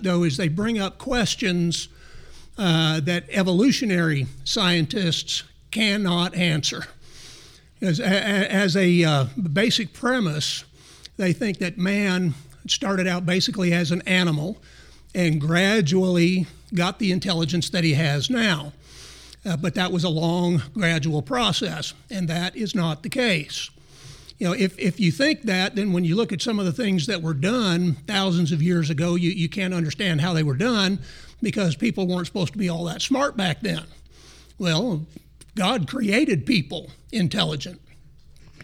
though, is they bring up questions uh, that evolutionary scientists cannot answer. As, as a uh, basic premise, they think that man started out basically as an animal and gradually got the intelligence that he has now. Uh, but that was a long, gradual process, and that is not the case. You know, if, if you think that, then when you look at some of the things that were done thousands of years ago, you, you can't understand how they were done because people weren't supposed to be all that smart back then. Well, God created people intelligent.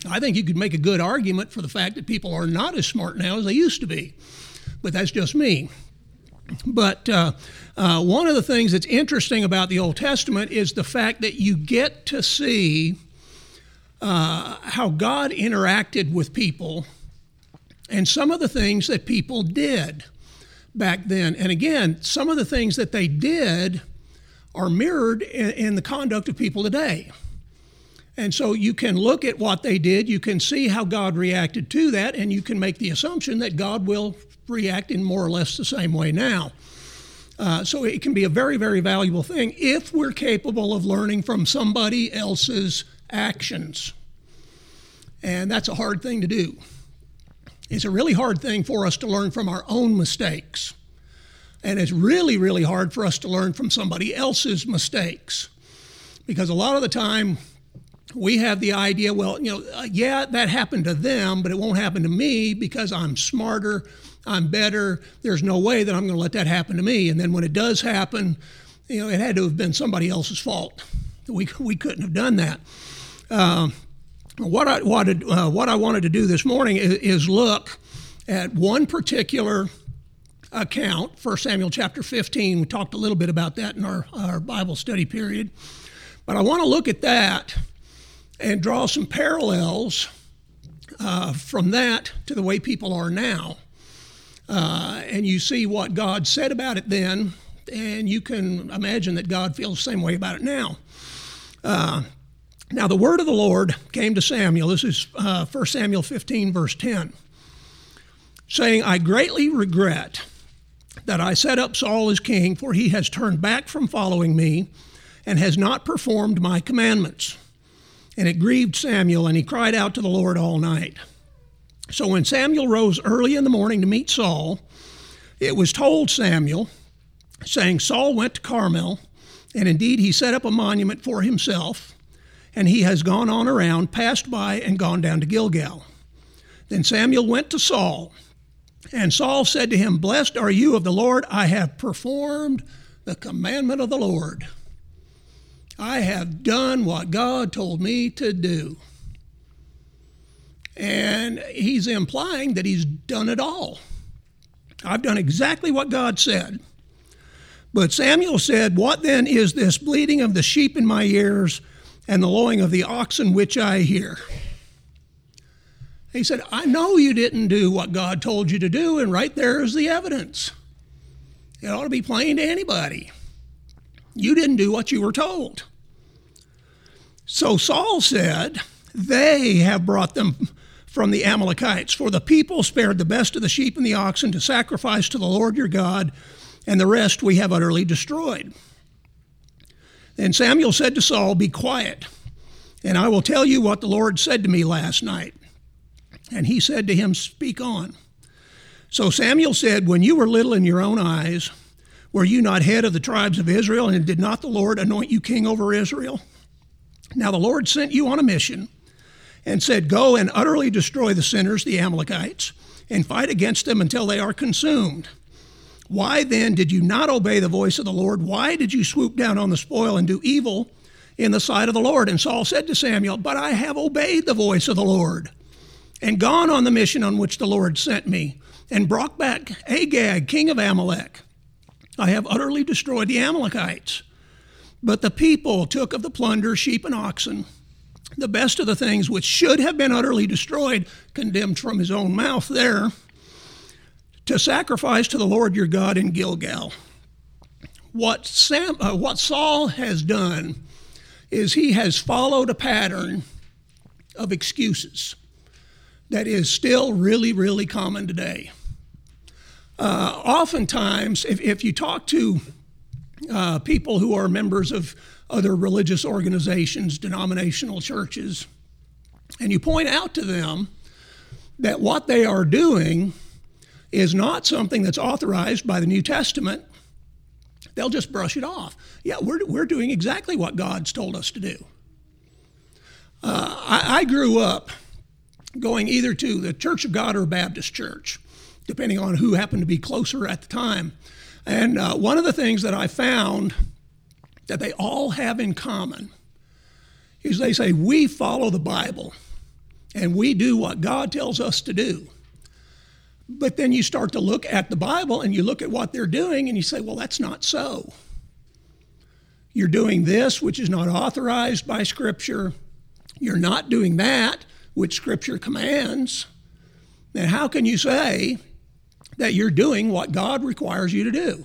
I think you could make a good argument for the fact that people are not as smart now as they used to be, but that's just me. But uh, uh, one of the things that's interesting about the Old Testament is the fact that you get to see uh, how God interacted with people and some of the things that people did back then. And again, some of the things that they did are mirrored in, in the conduct of people today. And so you can look at what they did, you can see how God reacted to that, and you can make the assumption that God will react in more or less the same way now. Uh, so it can be a very, very valuable thing if we're capable of learning from somebody else's actions. And that's a hard thing to do. It's a really hard thing for us to learn from our own mistakes. And it's really, really hard for us to learn from somebody else's mistakes. Because a lot of the time, we have the idea, well, you know, uh, yeah, that happened to them, but it won't happen to me because I'm smarter, I'm better. There's no way that I'm going to let that happen to me. And then when it does happen, you know, it had to have been somebody else's fault. We, we couldn't have done that. Uh, what I wanted, uh, what I wanted to do this morning is, is look at one particular account, 1 Samuel chapter 15. We talked a little bit about that in our, our Bible study period. But I want to look at that and draw some parallels uh, from that to the way people are now. Uh, and you see what God said about it then, and you can imagine that God feels the same way about it now. Uh, now, the word of the Lord came to Samuel. This is uh, 1 Samuel 15, verse 10, saying, I greatly regret that I set up Saul as king, for he has turned back from following me and has not performed my commandments. And it grieved Samuel, and he cried out to the Lord all night. So when Samuel rose early in the morning to meet Saul, it was told Samuel, saying, Saul went to Carmel, and indeed he set up a monument for himself and he has gone on around, passed by, and gone down to Gilgal. Then Samuel went to Saul, and Saul said to him, Blessed are you of the Lord, I have performed the commandment of the Lord. I have done what God told me to do. And he's implying that he's done it all. I've done exactly what God said. But Samuel said, What then is this bleating of the sheep in my ears and the lowing of the oxen which I hear. He said, I know you didn't do what God told you to do, and right there is the evidence. It ought to be plain to anybody. You didn't do what you were told. So Saul said, They have brought them from the Amalekites, for the people spared the best of the sheep and the oxen to sacrifice to the Lord your God, and the rest we have utterly destroyed. Then Samuel said to Saul, Be quiet, and I will tell you what the Lord said to me last night. And he said to him, Speak on. So Samuel said, When you were little in your own eyes, were you not head of the tribes of Israel, and did not the Lord anoint you king over Israel? Now the Lord sent you on a mission and said, Go and utterly destroy the sinners, the Amalekites, and fight against them until they are consumed. Why then did you not obey the voice of the Lord? Why did you swoop down on the spoil and do evil in the sight of the Lord? And Saul said to Samuel, But I have obeyed the voice of the Lord and gone on the mission on which the Lord sent me and brought back Agag, king of Amalek. I have utterly destroyed the Amalekites. But the people took of the plunder sheep and oxen, the best of the things which should have been utterly destroyed, condemned from his own mouth there to sacrifice to the Lord your God in Gilgal. What, Sam, uh, what Saul has done is he has followed a pattern of excuses that is still really, really common today. Uh, oftentimes, if, if you talk to uh, people who are members of other religious organizations, denominational churches, and you point out to them that what they are doing is not something that's authorized by the New Testament, they'll just brush it off. Yeah, we're, we're doing exactly what God's told us to do. Uh, I, I grew up going either to the Church of God or Baptist Church, depending on who happened to be closer at the time. And uh, one of the things that I found that they all have in common is they say, We follow the Bible and we do what God tells us to do. But then you start to look at the Bible and you look at what they're doing and you say, Well, that's not so. You're doing this, which is not authorized by Scripture. You're not doing that, which Scripture commands. And how can you say that you're doing what God requires you to do?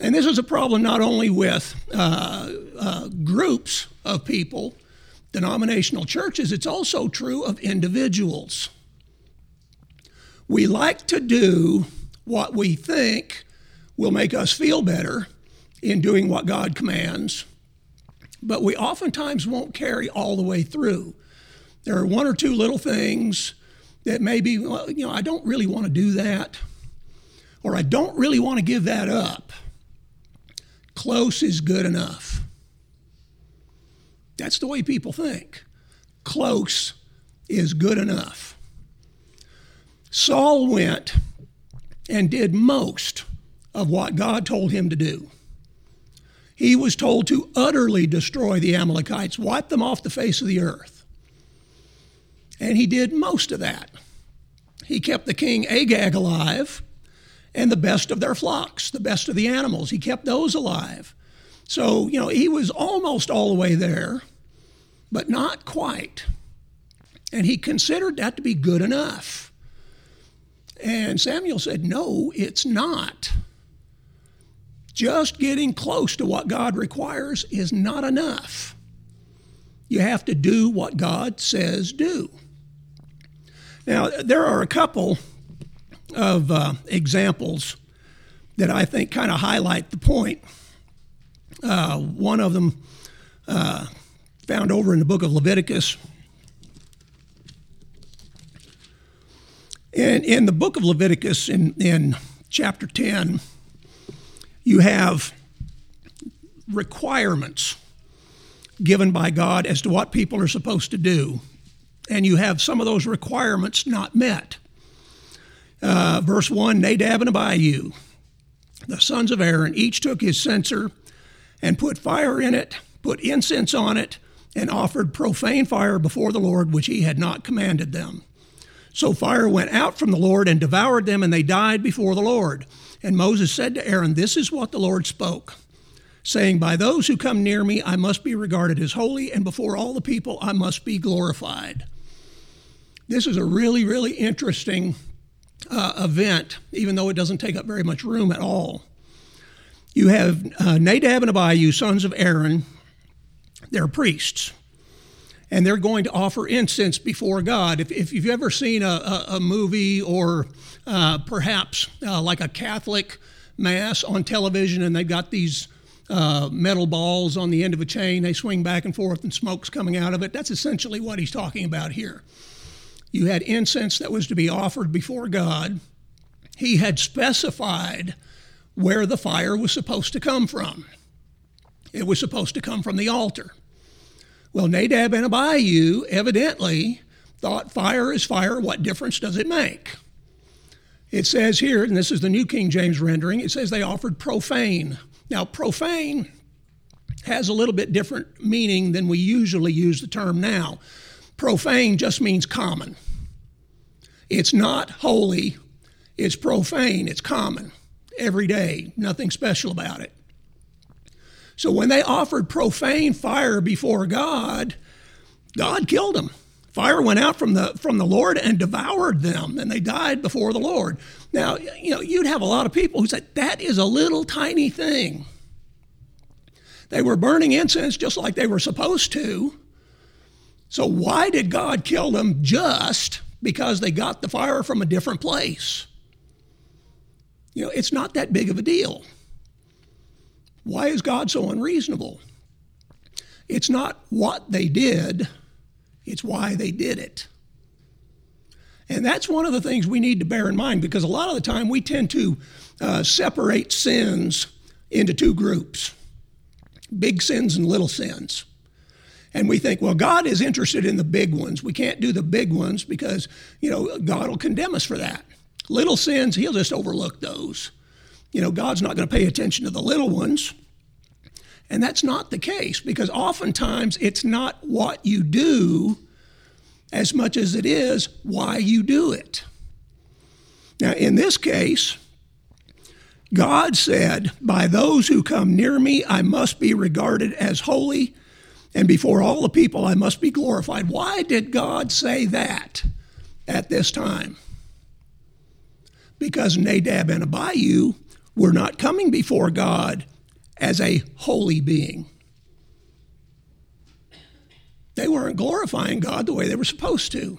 And this is a problem not only with uh, uh, groups of people, denominational churches, it's also true of individuals. We like to do what we think will make us feel better in doing what God commands, but we oftentimes won't carry all the way through. There are one or two little things that maybe, well, you know, I don't really want to do that, or I don't really want to give that up. Close is good enough. That's the way people think. Close is good enough. Saul went and did most of what God told him to do. He was told to utterly destroy the Amalekites, wipe them off the face of the earth. And he did most of that. He kept the king Agag alive and the best of their flocks, the best of the animals. He kept those alive. So, you know, he was almost all the way there, but not quite. And he considered that to be good enough. And Samuel said, No, it's not. Just getting close to what God requires is not enough. You have to do what God says do. Now, there are a couple of uh, examples that I think kind of highlight the point. Uh, one of them uh, found over in the book of Leviticus. In, in the book of Leviticus, in, in chapter 10, you have requirements given by God as to what people are supposed to do, and you have some of those requirements not met. Uh, verse 1 Nadab and Abihu, the sons of Aaron, each took his censer and put fire in it, put incense on it, and offered profane fire before the Lord, which he had not commanded them. So fire went out from the Lord and devoured them, and they died before the Lord. And Moses said to Aaron, This is what the Lord spoke, saying, By those who come near me, I must be regarded as holy, and before all the people, I must be glorified. This is a really, really interesting uh, event, even though it doesn't take up very much room at all. You have uh, Nadab and Abihu, sons of Aaron, they're priests and they're going to offer incense before God. If, if you've ever seen a, a, a movie or uh, perhaps uh, like a Catholic mass on television, and they've got these uh, metal balls on the end of a chain, they swing back and forth, and smoke's coming out of it. That's essentially what he's talking about here. You had incense that was to be offered before God. He had specified where the fire was supposed to come from. It was supposed to come from the altar. Well, Nadab and Abihu evidently thought fire is fire. What difference does it make? It says here, and this is the New King James rendering, it says they offered profane. Now, profane has a little bit different meaning than we usually use the term now. Profane just means common. It's not holy, it's profane, it's common, every day, nothing special about it. So when they offered profane fire before God, God killed them. Fire went out from the from the Lord and devoured them, and they died before the Lord. Now, you know, you'd have a lot of people who said that is a little tiny thing. They were burning incense just like they were supposed to. So why did God kill them just because they got the fire from a different place? you know, it's not that big of a deal. Why is God so unreasonable? It's not what they did, it's why they did it. And that's one of the things we need to bear in mind because a lot of the time we tend to uh, separate sins into two groups big sins and little sins. And we think, well, God is interested in the big ones. We can't do the big ones because, you know, God will condemn us for that. Little sins, He'll just overlook those. You know, God's not going to pay attention to the little ones. And that's not the case because oftentimes it's not what you do as much as it is why you do it. Now, in this case, God said, By those who come near me, I must be regarded as holy, and before all the people, I must be glorified. Why did God say that at this time? Because Nadab and Abihu were not coming before God as a holy being. They weren't glorifying God the way they were supposed to.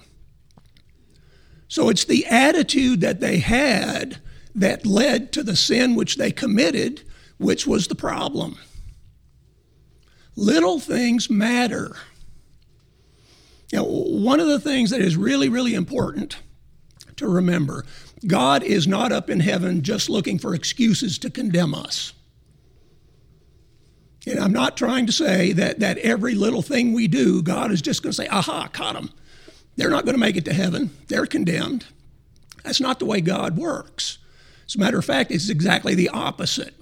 So it's the attitude that they had that led to the sin which they committed, which was the problem. Little things matter. Know, one of the things that is really, really important to remember God is not up in heaven just looking for excuses to condemn us. And I'm not trying to say that, that every little thing we do, God is just going to say, aha, caught them. They're not going to make it to heaven. They're condemned. That's not the way God works. As a matter of fact, it's exactly the opposite.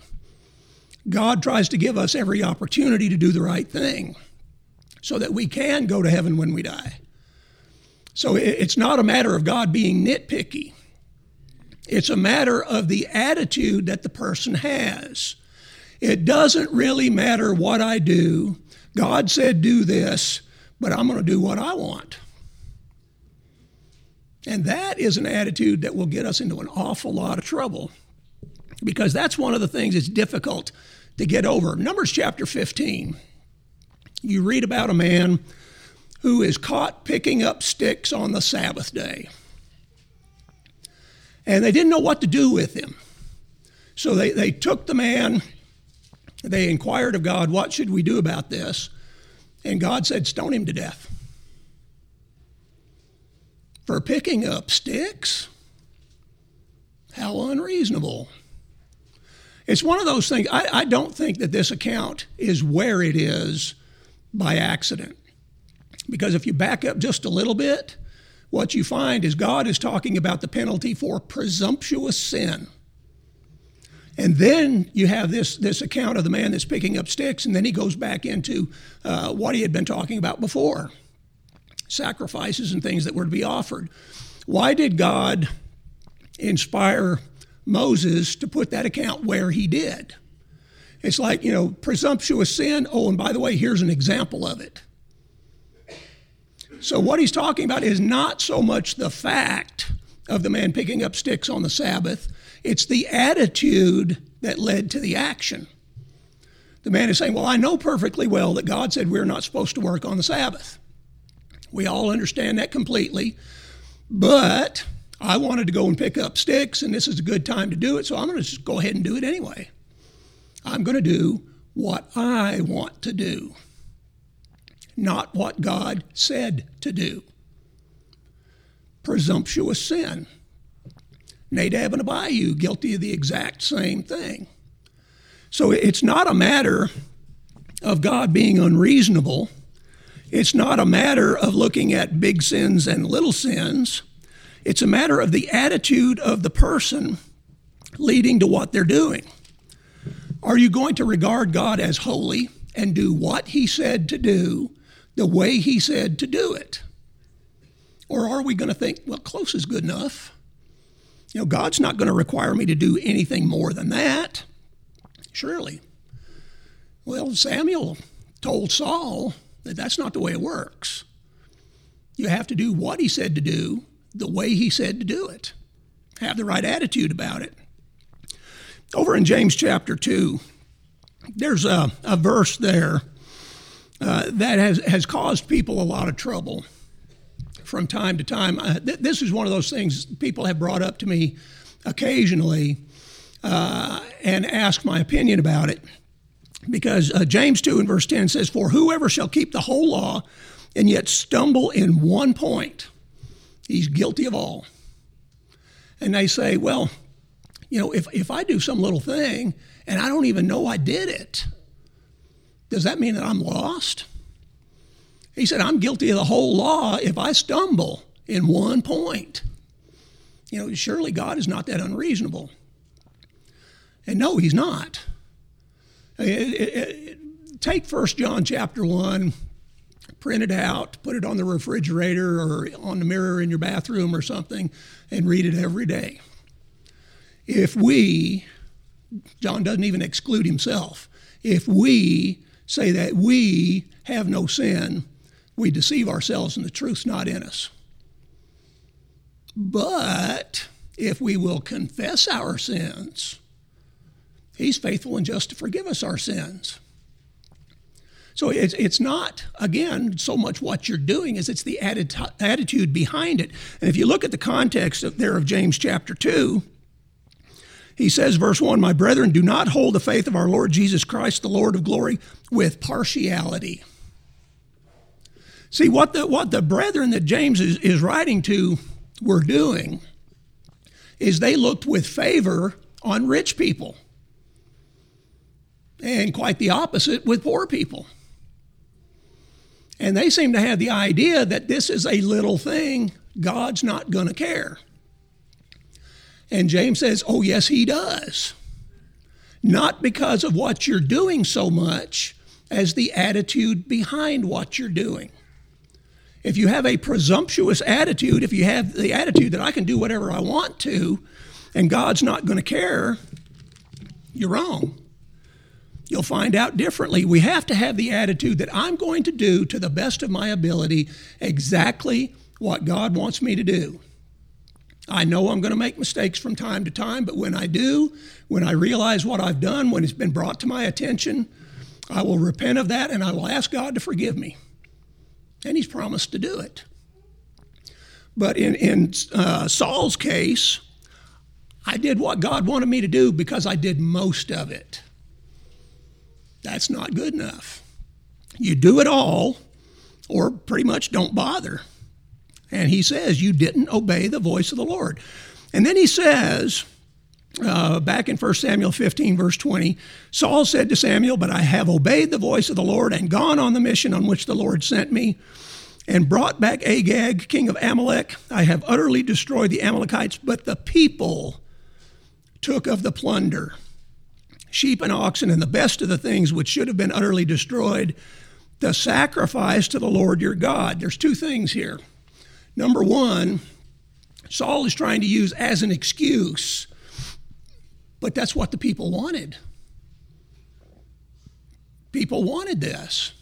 God tries to give us every opportunity to do the right thing so that we can go to heaven when we die. So it's not a matter of God being nitpicky. It's a matter of the attitude that the person has. It doesn't really matter what I do. God said, do this, but I'm going to do what I want. And that is an attitude that will get us into an awful lot of trouble because that's one of the things that's difficult to get over. Numbers chapter 15, you read about a man who is caught picking up sticks on the Sabbath day. And they didn't know what to do with him. So they, they took the man they inquired of God, What should we do about this? And God said, Stone him to death. For picking up sticks? How unreasonable. It's one of those things, I, I don't think that this account is where it is by accident. Because if you back up just a little bit, what you find is God is talking about the penalty for presumptuous sin. And then you have this, this account of the man that's picking up sticks, and then he goes back into uh, what he had been talking about before sacrifices and things that were to be offered. Why did God inspire Moses to put that account where he did? It's like, you know, presumptuous sin. Oh, and by the way, here's an example of it. So, what he's talking about is not so much the fact of the man picking up sticks on the Sabbath, it's the attitude that led to the action. The man is saying, Well, I know perfectly well that God said we're not supposed to work on the Sabbath. We all understand that completely. But I wanted to go and pick up sticks, and this is a good time to do it, so I'm going to just go ahead and do it anyway. I'm going to do what I want to do, not what God said to do. Presumptuous sin. Nadab and Abihu guilty of the exact same thing. So it's not a matter of God being unreasonable. It's not a matter of looking at big sins and little sins. It's a matter of the attitude of the person leading to what they're doing. Are you going to regard God as holy and do what He said to do the way He said to do it? Or are we going to think, well, close is good enough? You know, God's not going to require me to do anything more than that. Surely. Well, Samuel told Saul that that's not the way it works. You have to do what he said to do the way he said to do it. Have the right attitude about it. Over in James chapter 2, there's a, a verse there uh, that has, has caused people a lot of trouble from time to time. Uh, th- this is one of those things people have brought up to me occasionally uh, and ask my opinion about it. Because uh, James 2 and verse 10 says, For whoever shall keep the whole law and yet stumble in one point, he's guilty of all. And they say, Well, you know, if, if I do some little thing and I don't even know I did it, does that mean that I'm lost? He said, I'm guilty of the whole law if I stumble in one point. You know, surely God is not that unreasonable. And no, he's not. It, it, it, take First John chapter 1, print it out, put it on the refrigerator or on the mirror in your bathroom or something, and read it every day. If we, John doesn't even exclude himself, if we say that we have no sin, we deceive ourselves and the truth's not in us. But if we will confess our sins, He's faithful and just to forgive us our sins. So it's, it's not, again, so much what you're doing as it's the attitude behind it. And if you look at the context of, there of James chapter 2, he says, verse 1 My brethren, do not hold the faith of our Lord Jesus Christ, the Lord of glory, with partiality. See, what the, what the brethren that James is, is writing to were doing is they looked with favor on rich people, and quite the opposite with poor people. And they seem to have the idea that this is a little thing, God's not going to care. And James says, Oh, yes, he does. Not because of what you're doing so much as the attitude behind what you're doing. If you have a presumptuous attitude, if you have the attitude that I can do whatever I want to and God's not going to care, you're wrong. You'll find out differently. We have to have the attitude that I'm going to do to the best of my ability exactly what God wants me to do. I know I'm going to make mistakes from time to time, but when I do, when I realize what I've done, when it's been brought to my attention, I will repent of that and I will ask God to forgive me. And He's promised to do it. But in, in uh, Saul's case, I did what God wanted me to do because I did most of it. That's not good enough. You do it all, or pretty much don't bother. And he says, You didn't obey the voice of the Lord. And then he says, uh, back in 1 Samuel 15, verse 20, Saul said to Samuel, But I have obeyed the voice of the Lord and gone on the mission on which the Lord sent me and brought back Agag, king of Amalek. I have utterly destroyed the Amalekites, but the people took of the plunder sheep and oxen and the best of the things which should have been utterly destroyed, the sacrifice to the Lord your God. There's two things here. Number one, Saul is trying to use as an excuse, but that's what the people wanted. People wanted this.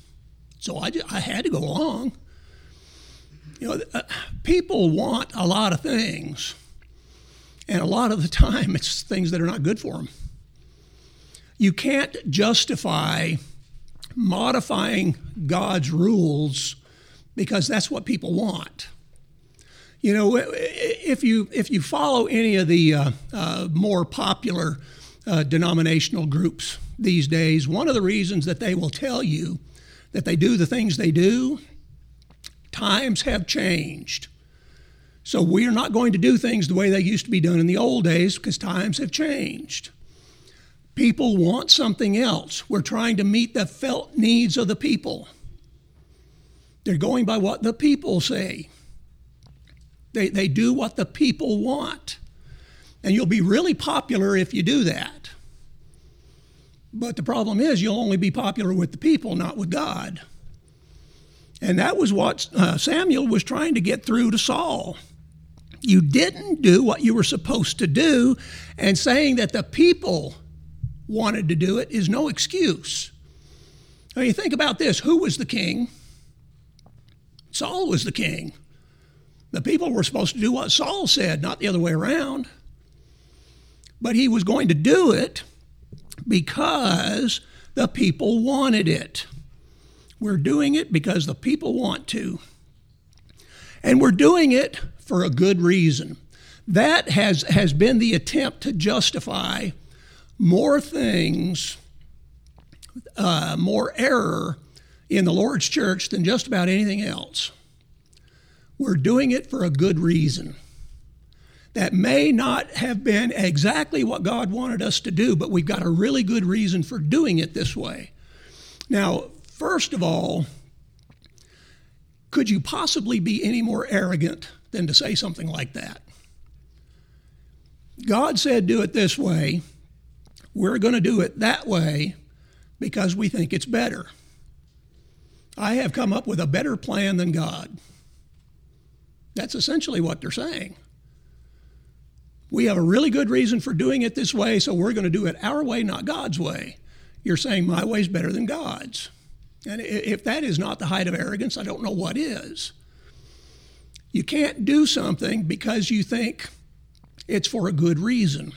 So I, just, I had to go along. You know, uh, people want a lot of things, and a lot of the time it's things that are not good for them. You can't justify modifying God's rules because that's what people want. You know, if you if you follow any of the uh, uh, more popular uh, denominational groups these days, one of the reasons that they will tell you that they do the things they do, times have changed. So we are not going to do things the way they used to be done in the old days because times have changed. People want something else. We're trying to meet the felt needs of the people. They're going by what the people say. They, they do what the people want. And you'll be really popular if you do that. But the problem is, you'll only be popular with the people, not with God. And that was what uh, Samuel was trying to get through to Saul. You didn't do what you were supposed to do, and saying that the people wanted to do it is no excuse. Now, you think about this who was the king? Saul was the king. The people were supposed to do what Saul said, not the other way around. But he was going to do it because the people wanted it. We're doing it because the people want to. And we're doing it for a good reason. That has, has been the attempt to justify more things, uh, more error in the Lord's church than just about anything else. We're doing it for a good reason. That may not have been exactly what God wanted us to do, but we've got a really good reason for doing it this way. Now, first of all, could you possibly be any more arrogant than to say something like that? God said, do it this way. We're going to do it that way because we think it's better. I have come up with a better plan than God. That's essentially what they're saying. We have a really good reason for doing it this way, so we're going to do it our way, not God's way. You're saying my way is better than God's. And if that is not the height of arrogance, I don't know what is. You can't do something because you think it's for a good reason.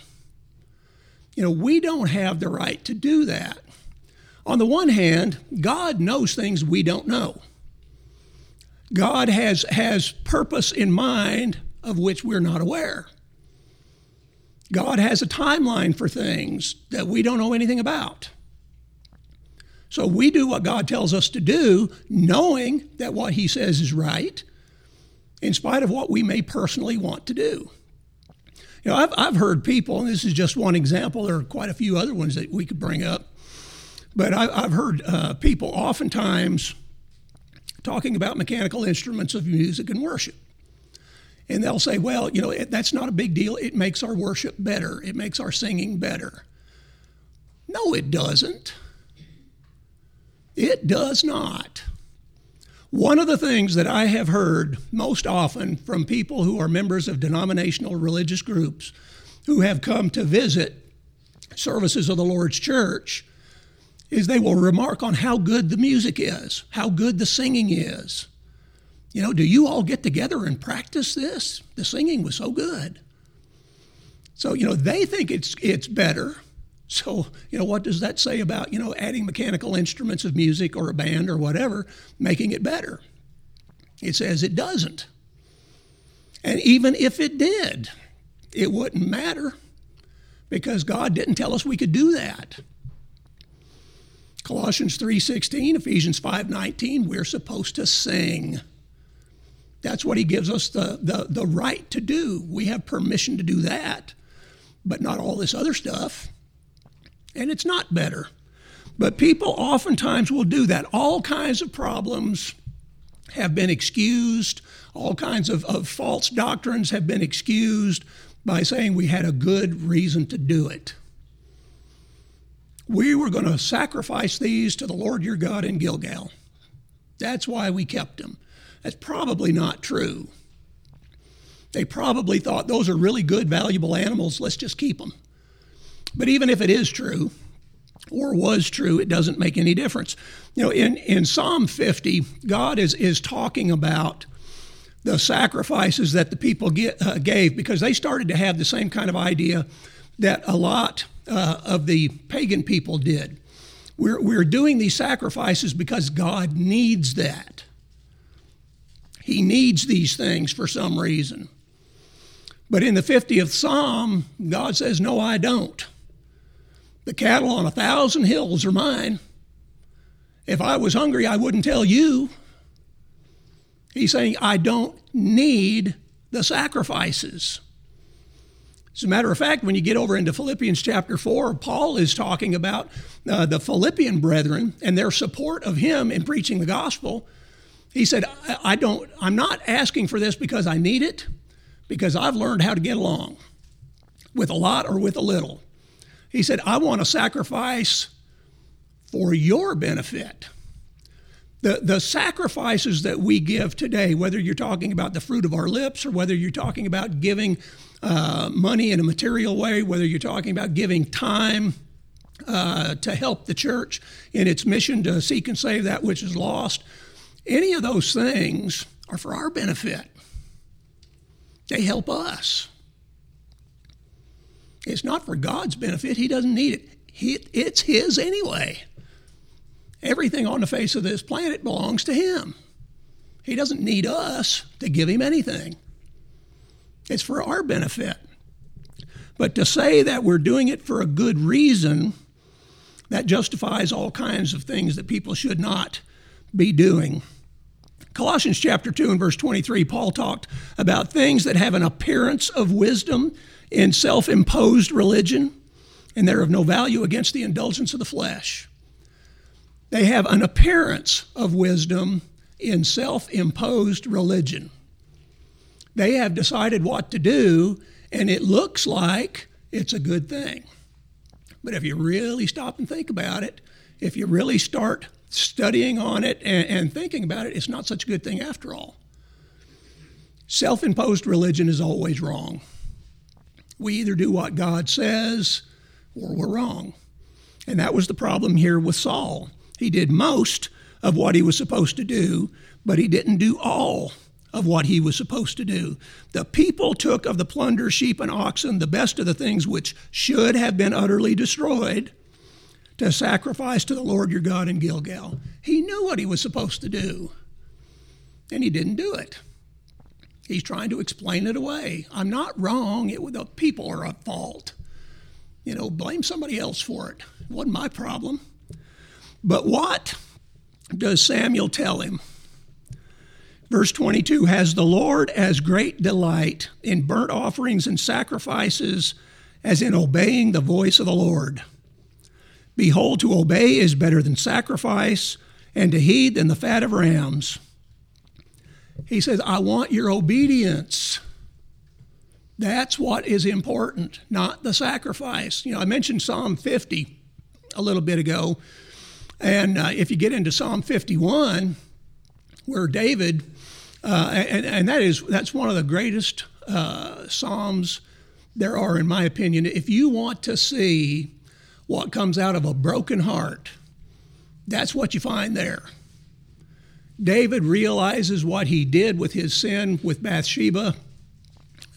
You know, we don't have the right to do that. On the one hand, God knows things we don't know. God has, has purpose in mind of which we're not aware. God has a timeline for things that we don't know anything about. So we do what God tells us to do, knowing that what He says is right, in spite of what we may personally want to do. You know, I've, I've heard people, and this is just one example, there are quite a few other ones that we could bring up, but I, have heard uh, people oftentimes talking about mechanical instruments of music and worship. And they'll say, well, you know, that's not a big deal. It makes our worship better, it makes our singing better. No, it doesn't. It does not. One of the things that I have heard most often from people who are members of denominational religious groups who have come to visit services of the Lord's church is they will remark on how good the music is, how good the singing is. You know, do you all get together and practice this? The singing was so good. So, you know, they think it's it's better so, you know, what does that say about, you know, adding mechanical instruments of music or a band or whatever, making it better? It says it doesn't. And even if it did, it wouldn't matter because God didn't tell us we could do that. Colossians 3:16, Ephesians 5:19, we're supposed to sing. That's what he gives us the, the, the right to do. We have permission to do that, but not all this other stuff and it's not better. But people oftentimes will do that. All kinds of problems have been excused, all kinds of, of false doctrines have been excused by saying we had a good reason to do it. We were going to sacrifice these to the Lord your God in Gilgal. That's why we kept them. That's probably not true. They probably thought those are really good, valuable animals. Let's just keep them. But even if it is true, or was true, it doesn't make any difference. You know, in, in Psalm 50, God is, is talking about the sacrifices that the people get, uh, gave because they started to have the same kind of idea that a lot uh, of the pagan people did. We're, we're doing these sacrifices because God needs that. He needs these things for some reason. But in the 50th Psalm, God says, No, I don't. The cattle on a thousand hills are mine. If I was hungry, I wouldn't tell you. He's saying, I don't need the sacrifices. As a matter of fact, when you get over into Philippians chapter 4, Paul is talking about uh, the Philippian brethren and their support of him in preaching the gospel. He said, I, I don't, I'm not asking for this because I need it, because I've learned how to get along with a lot or with a little. He said, I want to sacrifice for your benefit. The, the sacrifices that we give today, whether you're talking about the fruit of our lips or whether you're talking about giving uh, money in a material way, whether you're talking about giving time uh, to help the church in its mission to seek and save that which is lost, any of those things are for our benefit. They help us. It's not for God's benefit. He doesn't need it. He, it's His anyway. Everything on the face of this planet belongs to Him. He doesn't need us to give Him anything. It's for our benefit. But to say that we're doing it for a good reason, that justifies all kinds of things that people should not be doing. Colossians chapter 2 and verse 23, Paul talked about things that have an appearance of wisdom in self imposed religion, and they're of no value against the indulgence of the flesh. They have an appearance of wisdom in self imposed religion. They have decided what to do, and it looks like it's a good thing. But if you really stop and think about it, if you really start studying on it and, and thinking about it, it's not such a good thing after all. Self imposed religion is always wrong. We either do what God says or we're wrong. And that was the problem here with Saul. He did most of what he was supposed to do, but he didn't do all of what he was supposed to do. The people took of the plunder, sheep and oxen, the best of the things which should have been utterly destroyed, to sacrifice to the Lord your God in Gilgal. He knew what he was supposed to do, and he didn't do it. He's trying to explain it away. I'm not wrong. It, the people are at fault. You know, blame somebody else for it. It wasn't my problem. But what does Samuel tell him? Verse 22 Has the Lord as great delight in burnt offerings and sacrifices as in obeying the voice of the Lord? Behold, to obey is better than sacrifice, and to heed than the fat of rams. He says, I want your obedience. That's what is important, not the sacrifice. You know, I mentioned Psalm 50 a little bit ago. And uh, if you get into Psalm 51, where David, uh, and, and, that is that's one of the greatest uh, psalms there are, in my opinion. If you want to see what comes out of a broken heart, that's what you find there. David realizes what he did with his sin with Bathsheba,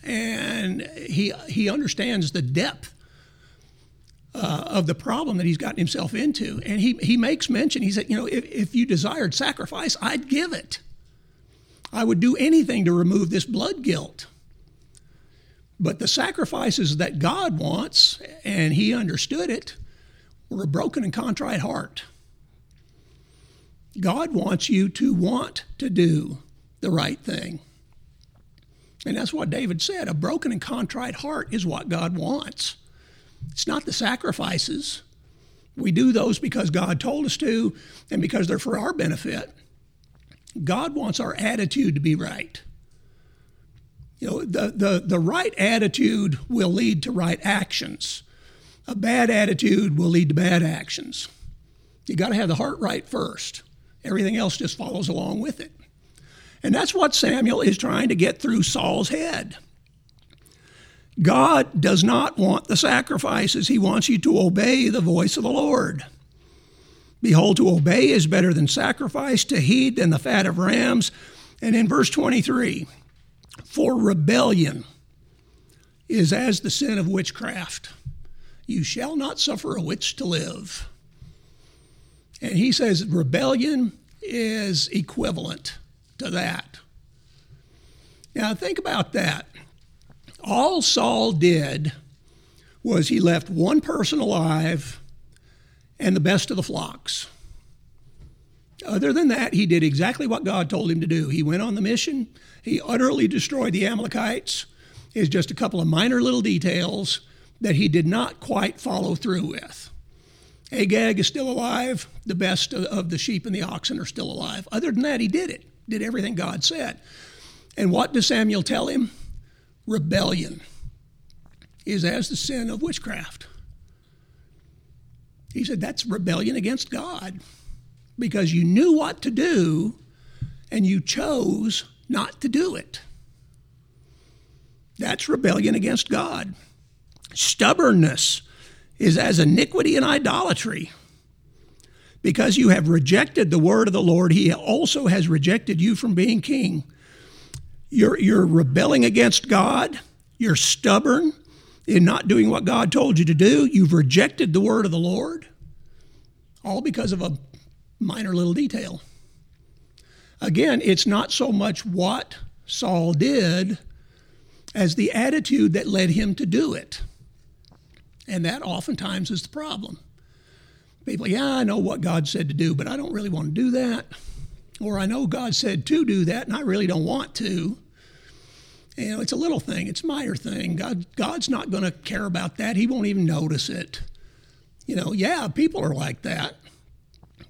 and he he understands the depth uh, of the problem that he's gotten himself into. And he, he makes mention, he said, you know, if, if you desired sacrifice, I'd give it. I would do anything to remove this blood guilt. But the sacrifices that God wants, and he understood it, were a broken and contrite heart. God wants you to want to do the right thing. And that's what David said a broken and contrite heart is what God wants. It's not the sacrifices. We do those because God told us to and because they're for our benefit. God wants our attitude to be right. You know, the, the, the right attitude will lead to right actions. A bad attitude will lead to bad actions. You got to have the heart right first. Everything else just follows along with it. And that's what Samuel is trying to get through Saul's head. God does not want the sacrifices. He wants you to obey the voice of the Lord. Behold, to obey is better than sacrifice, to heed than the fat of rams. And in verse 23, for rebellion is as the sin of witchcraft. You shall not suffer a witch to live. And he says rebellion is equivalent to that. Now, think about that. All Saul did was he left one person alive and the best of the flocks. Other than that, he did exactly what God told him to do. He went on the mission, he utterly destroyed the Amalekites. Is just a couple of minor little details that he did not quite follow through with. Agag is still alive. The best of the sheep and the oxen are still alive. Other than that, he did it, did everything God said. And what does Samuel tell him? Rebellion is as the sin of witchcraft. He said that's rebellion against God because you knew what to do and you chose not to do it. That's rebellion against God. Stubbornness is as iniquity and idolatry. Because you have rejected the word of the Lord, he also has rejected you from being king. You're, you're rebelling against God. You're stubborn in not doing what God told you to do. You've rejected the word of the Lord, all because of a minor little detail. Again, it's not so much what Saul did as the attitude that led him to do it. And that oftentimes is the problem. People, yeah, I know what God said to do, but I don't really want to do that. Or I know God said to do that, and I really don't want to. You know, it's a little thing, it's a minor thing. God, God's not going to care about that. He won't even notice it. You know, yeah, people are like that.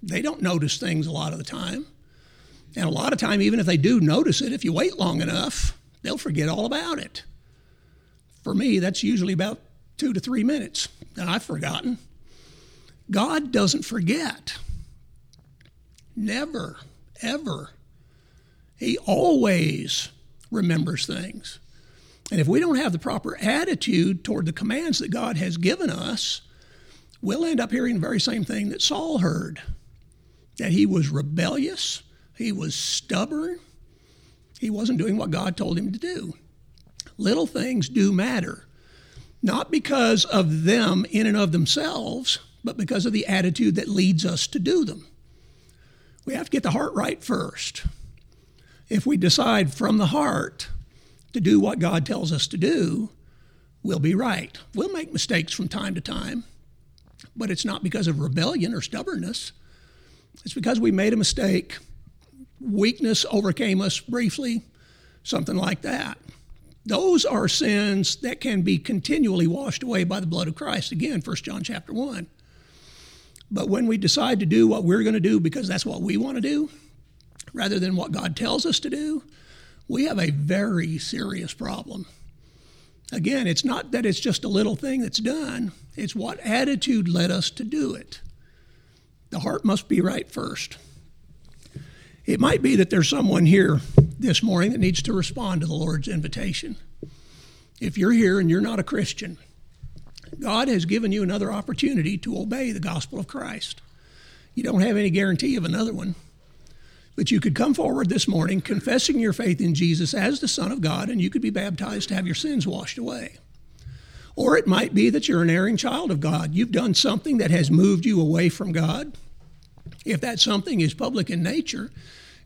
They don't notice things a lot of the time. And a lot of time, even if they do notice it, if you wait long enough, they'll forget all about it. For me, that's usually about two to three minutes, and I've forgotten. God doesn't forget. Never, ever. He always remembers things. And if we don't have the proper attitude toward the commands that God has given us, we'll end up hearing the very same thing that Saul heard that he was rebellious, he was stubborn, he wasn't doing what God told him to do. Little things do matter, not because of them in and of themselves, but because of the attitude that leads us to do them. We have to get the heart right first. If we decide from the heart to do what God tells us to do, we'll be right. We'll make mistakes from time to time, but it's not because of rebellion or stubbornness. It's because we made a mistake weakness overcame us briefly, something like that. Those are sins that can be continually washed away by the blood of Christ. Again, 1 John chapter 1. But when we decide to do what we're going to do because that's what we want to do, rather than what God tells us to do, we have a very serious problem. Again, it's not that it's just a little thing that's done, it's what attitude led us to do it. The heart must be right first. It might be that there's someone here this morning that needs to respond to the Lord's invitation. If you're here and you're not a Christian, God has given you another opportunity to obey the gospel of Christ. You don't have any guarantee of another one. But you could come forward this morning confessing your faith in Jesus as the Son of God, and you could be baptized to have your sins washed away. Or it might be that you're an erring child of God. You've done something that has moved you away from God. If that something is public in nature,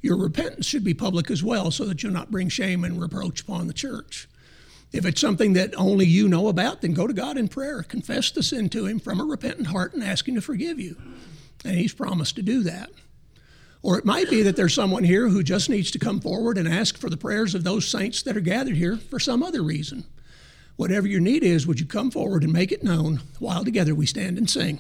your repentance should be public as well so that you'll not bring shame and reproach upon the church. If it's something that only you know about, then go to God in prayer, confess the sin to Him from a repentant heart, and ask Him to forgive you. And He's promised to do that. Or it might be that there's someone here who just needs to come forward and ask for the prayers of those saints that are gathered here for some other reason. Whatever your need is, would you come forward and make it known while together we stand and sing?